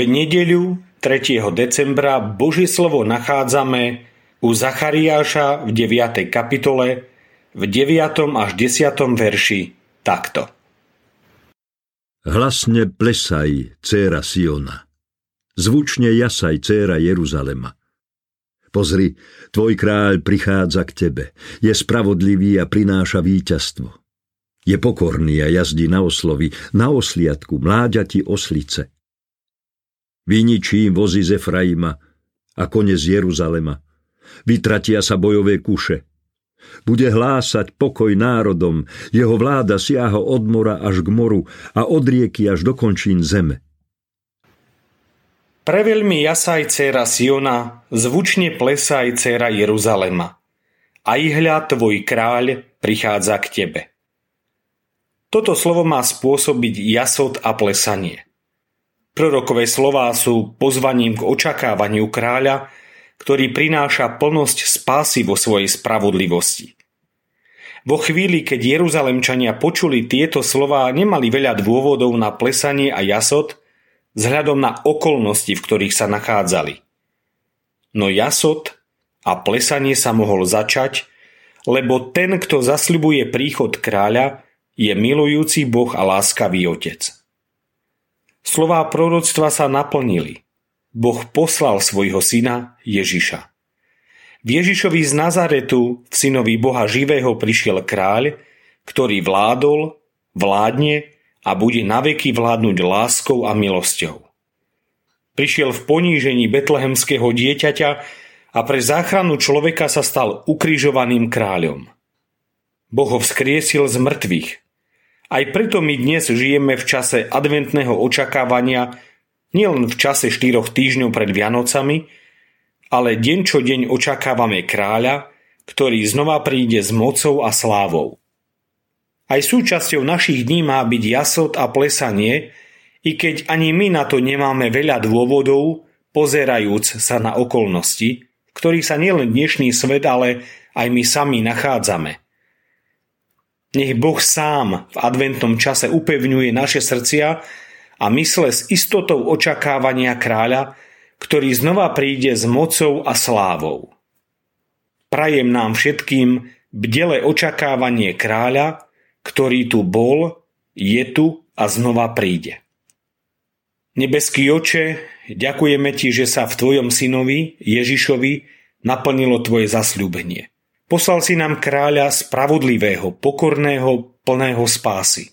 V nedeľu 3. decembra Božie slovo nachádzame u Zachariáša v 9. kapitole v 9. až 10. verši takto. Hlasne plesaj, céra Siona. Zvučne jasaj, céra Jeruzalema. Pozri, tvoj kráľ prichádza k tebe. Je spravodlivý a prináša víťazstvo. Je pokorný a jazdí na oslovi, na osliadku, mláďati oslice. Vyničí vozy z Efraima a kone z Jeruzalema. Vytratia sa bojové kuše. Bude hlásať pokoj národom, jeho vláda siaha od mora až k moru a od rieky až do končín zeme. Preveľmi jasaj dcera Siona, zvučne plesaj dcera Jeruzalema. A ihľa tvoj kráľ prichádza k tebe. Toto slovo má spôsobiť jasot a plesanie. Prorokové slová sú pozvaním k očakávaniu kráľa, ktorý prináša plnosť spásy vo svojej spravodlivosti. Vo chvíli, keď Jeruzalemčania počuli tieto slová, nemali veľa dôvodov na plesanie a jasot vzhľadom na okolnosti, v ktorých sa nachádzali. No jasot a plesanie sa mohol začať, lebo ten, kto zasľubuje príchod kráľa, je milujúci Boh a láskavý Otec. Slová proroctva sa naplnili. Boh poslal svojho syna Ježiša. V Ježišovi z Nazaretu, v synovi Boha živého, prišiel kráľ, ktorý vládol, vládne a bude naveky vládnuť láskou a milosťou. Prišiel v ponížení betlehemského dieťaťa a pre záchranu človeka sa stal ukrižovaným kráľom. Boh ho vzkriesil z mŕtvych aj preto my dnes žijeme v čase adventného očakávania, nielen v čase štyroch týždňov pred Vianocami, ale deň čo deň očakávame kráľa, ktorý znova príde s mocou a slávou. Aj súčasťou našich dní má byť jasot a plesanie, i keď ani my na to nemáme veľa dôvodov, pozerajúc sa na okolnosti, v ktorých sa nielen dnešný svet, ale aj my sami nachádzame – nech Boh sám v adventnom čase upevňuje naše srdcia a mysle s istotou očakávania kráľa, ktorý znova príde s mocou a slávou. Prajem nám všetkým bdele očakávanie kráľa, ktorý tu bol, je tu a znova príde. Nebeský oče, ďakujeme ti, že sa v tvojom synovi Ježišovi naplnilo tvoje zasľúbenie. Poslal si nám kráľa spravodlivého, pokorného, plného spásy.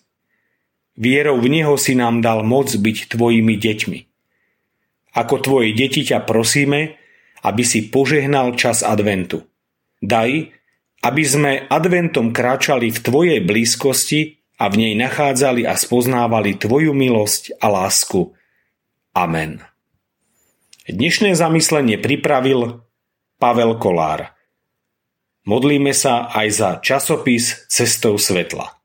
Vierou v Neho si nám dal moc byť tvojimi deťmi. Ako tvoje deti ťa prosíme, aby si požehnal čas adventu. Daj, aby sme adventom kráčali v tvojej blízkosti a v nej nachádzali a spoznávali tvoju milosť a lásku. Amen. Dnešné zamyslenie pripravil Pavel Kolár. Modlíme sa aj za časopis Cestou svetla.